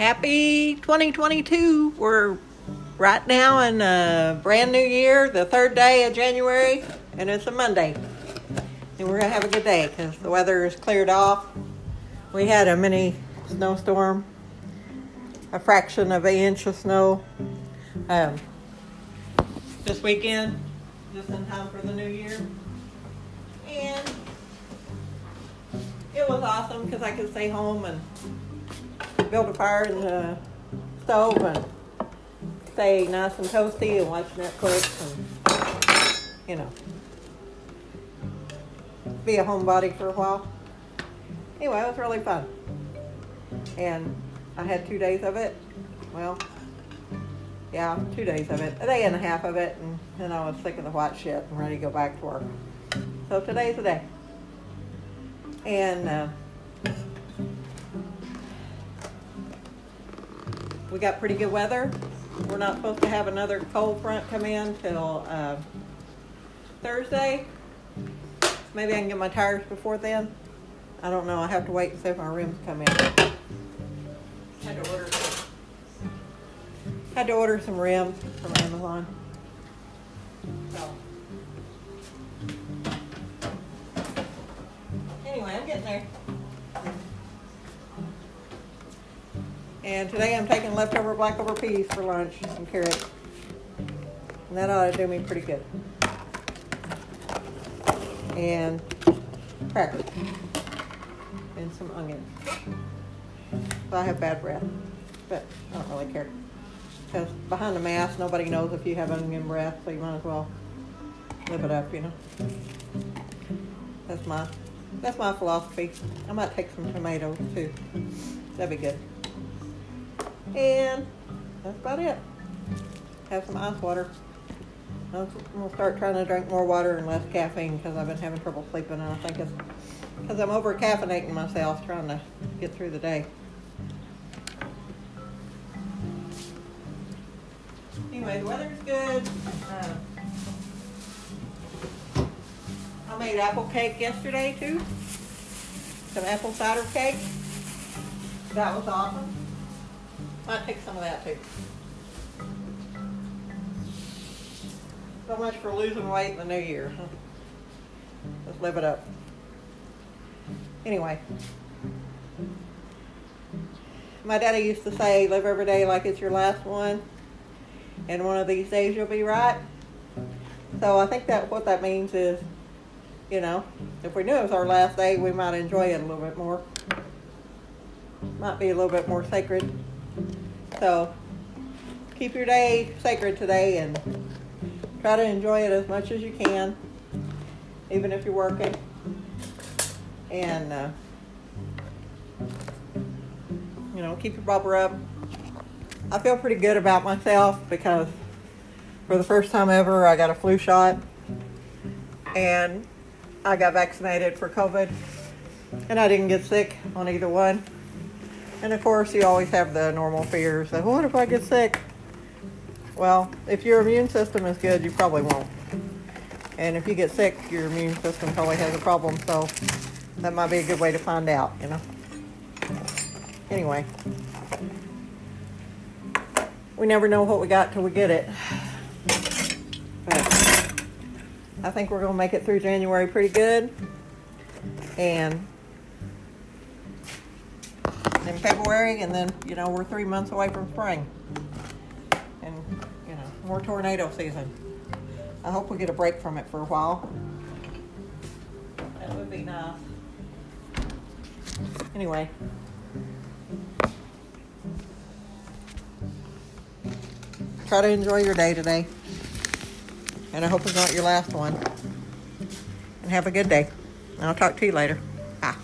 Happy 2022. We're right now in a brand new year, the third day of January, and it's a Monday. And we're going to have a good day because the weather is cleared off. We had a mini snowstorm, a fraction of an inch of snow um, this weekend, just in time for the new year. And it was awesome because I could stay home and build a fire in the stove and stay nice and toasty and watch Netflix and, you know, be a homebody for a while. Anyway, it was really fun. And I had two days of it. Well, yeah, two days of it. A day and a half of it. And then I was sick of the white shit and ready to go back to work. So today's the day. And uh, we got pretty good weather. We're not supposed to have another cold front come in till uh, Thursday. Maybe I can get my tires before then. I don't know. I have to wait and see if my rims come in. Had to order. Had to order some rims from Amazon. So. Anyway, I'm getting there. And today I'm taking leftover black over peas for lunch, some carrots. And that ought to do me pretty good. And crackers. And some onions. So I have bad breath, but I don't really care. Because behind the mask, nobody knows if you have onion breath, so you might as well live it up, you know. That's my that's my philosophy. I might take some tomatoes too. That'd be good. And that's about it. Have some ice water. I'm gonna start trying to drink more water and less caffeine because I've been having trouble sleeping, and I think it's because I'm over caffeinating myself trying to get through the day. Anyway, the weather's good. Uh, I made apple cake yesterday too. Some apple cider cake. That was awesome. Might take some of that too. So much for losing weight in the new year. Let's live it up. Anyway. My daddy used to say, live every day like it's your last one. And one of these days you'll be right. So I think that what that means is, you know, if we knew it was our last day, we might enjoy it a little bit more. Might be a little bit more sacred. So keep your day sacred today and try to enjoy it as much as you can, even if you're working. And, uh, you know, keep your bubble up. I feel pretty good about myself because for the first time ever, I got a flu shot and I got vaccinated for COVID and I didn't get sick on either one. And of course, you always have the normal fears of what if I get sick? Well, if your immune system is good, you probably won't. And if you get sick, your immune system probably has a problem. So that might be a good way to find out, you know. Anyway, we never know what we got till we get it. But I think we're going to make it through January pretty good. And in February, and then, you know, we're three months away from spring. And, you know, more tornado season. I hope we get a break from it for a while. That would be nice. Anyway. Try to enjoy your day today. And I hope it's not your last one. And have a good day. And I'll talk to you later. Bye.